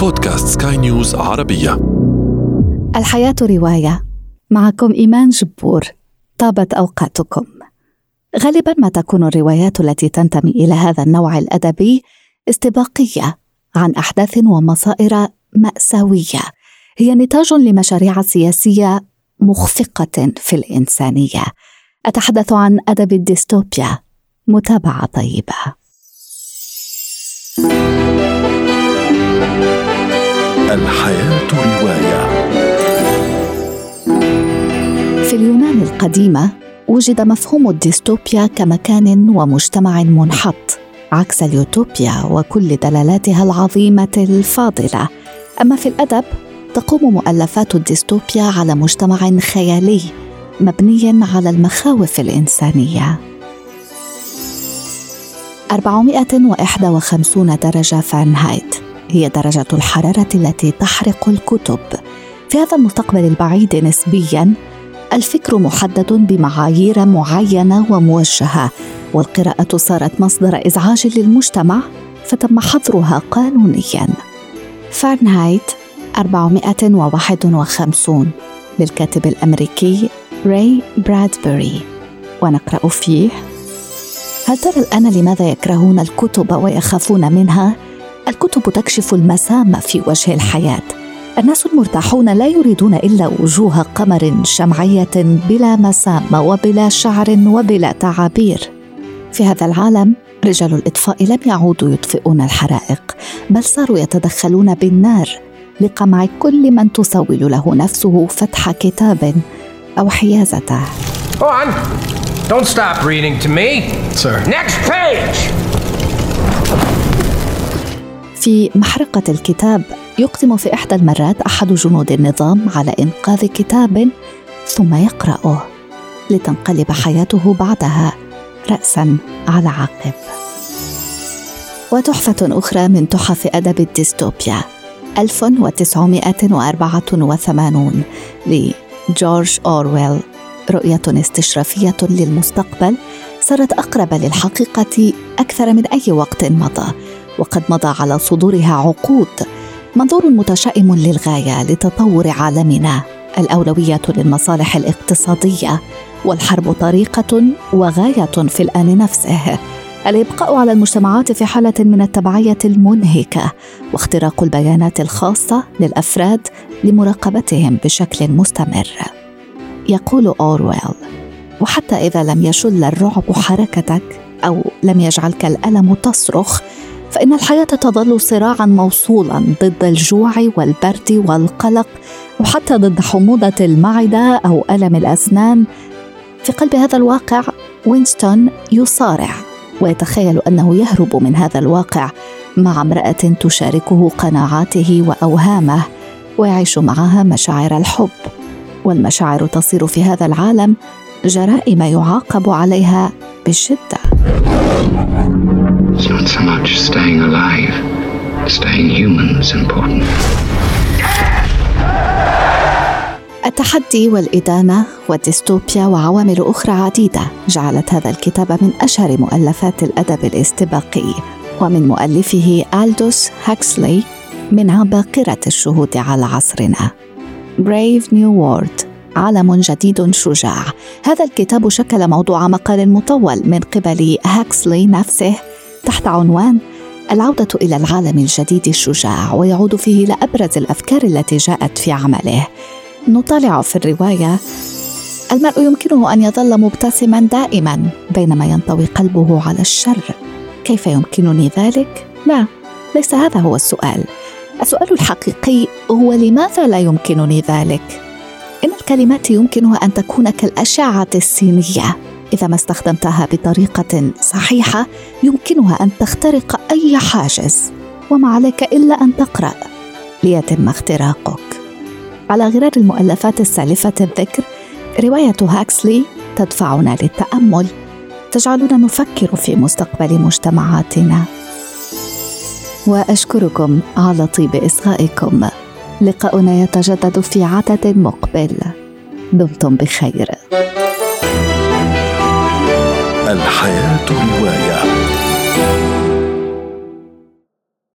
بودكاست سكاي نيوز عربية. الحياة رواية. معكم إيمان جبور. طابت أوقاتكم. غالبا ما تكون الروايات التي تنتمي إلى هذا النوع الأدبي استباقية عن أحداث ومصائر مأساوية. هي نتاج لمشاريع سياسية مخفقة في الإنسانية. أتحدث عن أدب الديستوبيا. متابعة طيبة. الحياة رواية. في اليونان القديمة وجد مفهوم الديستوبيا كمكان ومجتمع منحط عكس اليوتوبيا وكل دلالاتها العظيمة الفاضلة. أما في الأدب تقوم مؤلفات الديستوبيا على مجتمع خيالي مبني على المخاوف الإنسانية. 451 درجة فahrenheit هي درجة الحرارة التي تحرق الكتب. في هذا المستقبل البعيد نسبيا الفكر محدد بمعايير معينة وموجهة. والقراءة صارت مصدر إزعاج للمجتمع فتم حظرها قانونيا. فahrenheit 451 للكاتب الأمريكي راي برادبري. ونقرأ فيه هل ترى الآن لماذا يكرهون الكتب ويخافون منها؟ الكتب تكشف المسام في وجه الحياة الناس المرتاحون لا يريدون إلا وجوه قمر شمعية بلا مسام وبلا شعر وبلا تعابير في هذا العالم رجال الإطفاء لم يعودوا يطفئون الحرائق بل صاروا يتدخلون بالنار لقمع كل من تسول له نفسه فتح كتاب أو حيازته. On. Don't stop reading to me. Sir. Next page. في محرقة الكتاب يقدم في إحدى المرات أحد جنود النظام على إنقاذ كتاب ثم يقرأه لتنقلب حياته بعدها رأسا على عقب. وتحفة أخرى من تحف أدب الديستوبيا 1984 لجورج أورويل رؤية استشرافية للمستقبل صارت أقرب للحقيقة أكثر من أي وقت مضى وقد مضى على صدورها عقود. منظور متشائم للغاية لتطور عالمنا. الأولوية للمصالح الاقتصادية. والحرب طريقة وغاية في الآن نفسه. الإبقاء على المجتمعات في حالة من التبعية المنهكة. واختراق البيانات الخاصة للأفراد لمراقبتهم بشكل مستمر. يقول أورويل وحتى إذا لم يشل الرعب حركتك أو لم يجعلك الألم تصرخ فإن الحياة تظل صراعا موصولا ضد الجوع والبرد والقلق وحتى ضد حموضة المعدة أو ألم الأسنان. في قلب هذا الواقع وينستون يصارع ويتخيل أنه يهرب من هذا الواقع مع امرأة تشاركه قناعاته وأوهامه ويعيش معها مشاعر الحب. والمشاعر تصير في هذا العالم جرائم يعاقب عليها بشدة. It's not so much staying alive, staying human is important. التحدي والإدانة والديستوبيا وعوامل أخرى عديدة جعلت هذا الكتاب من أشهر مؤلفات الأدب الاستباقي. ومن مؤلفه ألدوس هاكسلي من عباقرة الشهود على عصرنا. Brave New World عالم جديد شجاع. هذا الكتاب شكل موضوع مقال مطول من قبل هاكسلي نفسه تحت عنوان العودة إلى العالم الجديد الشجاع ويعود فيه إلى أبرز الأفكار التي جاءت في عمله. نطالع في الرواية المرء يمكنه أن يظل مبتسما دائما بينما ينطوي قلبه على الشر. كيف يمكنني ذلك؟ لا ليس هذا هو السؤال. السؤال الحقيقي هو لماذا لا يمكنني ذلك؟ إن الكلمات يمكنها أن تكون كالأشعة السينية. إذا ما استخدمتها بطريقة صحيحة يمكنها أن تخترق أي حاجز وما عليك إلا أن تقرأ ليتم اختراقك. على غرار المؤلفات السالفة الذكر رواية هاكسلي تدفعنا للتأمل. تجعلنا نفكر في مستقبل مجتمعاتنا. وأشكركم على طيب إصغائكم. لقاؤنا يتجدد في عدد مقبل. دمتم بخير. الحياة رواية.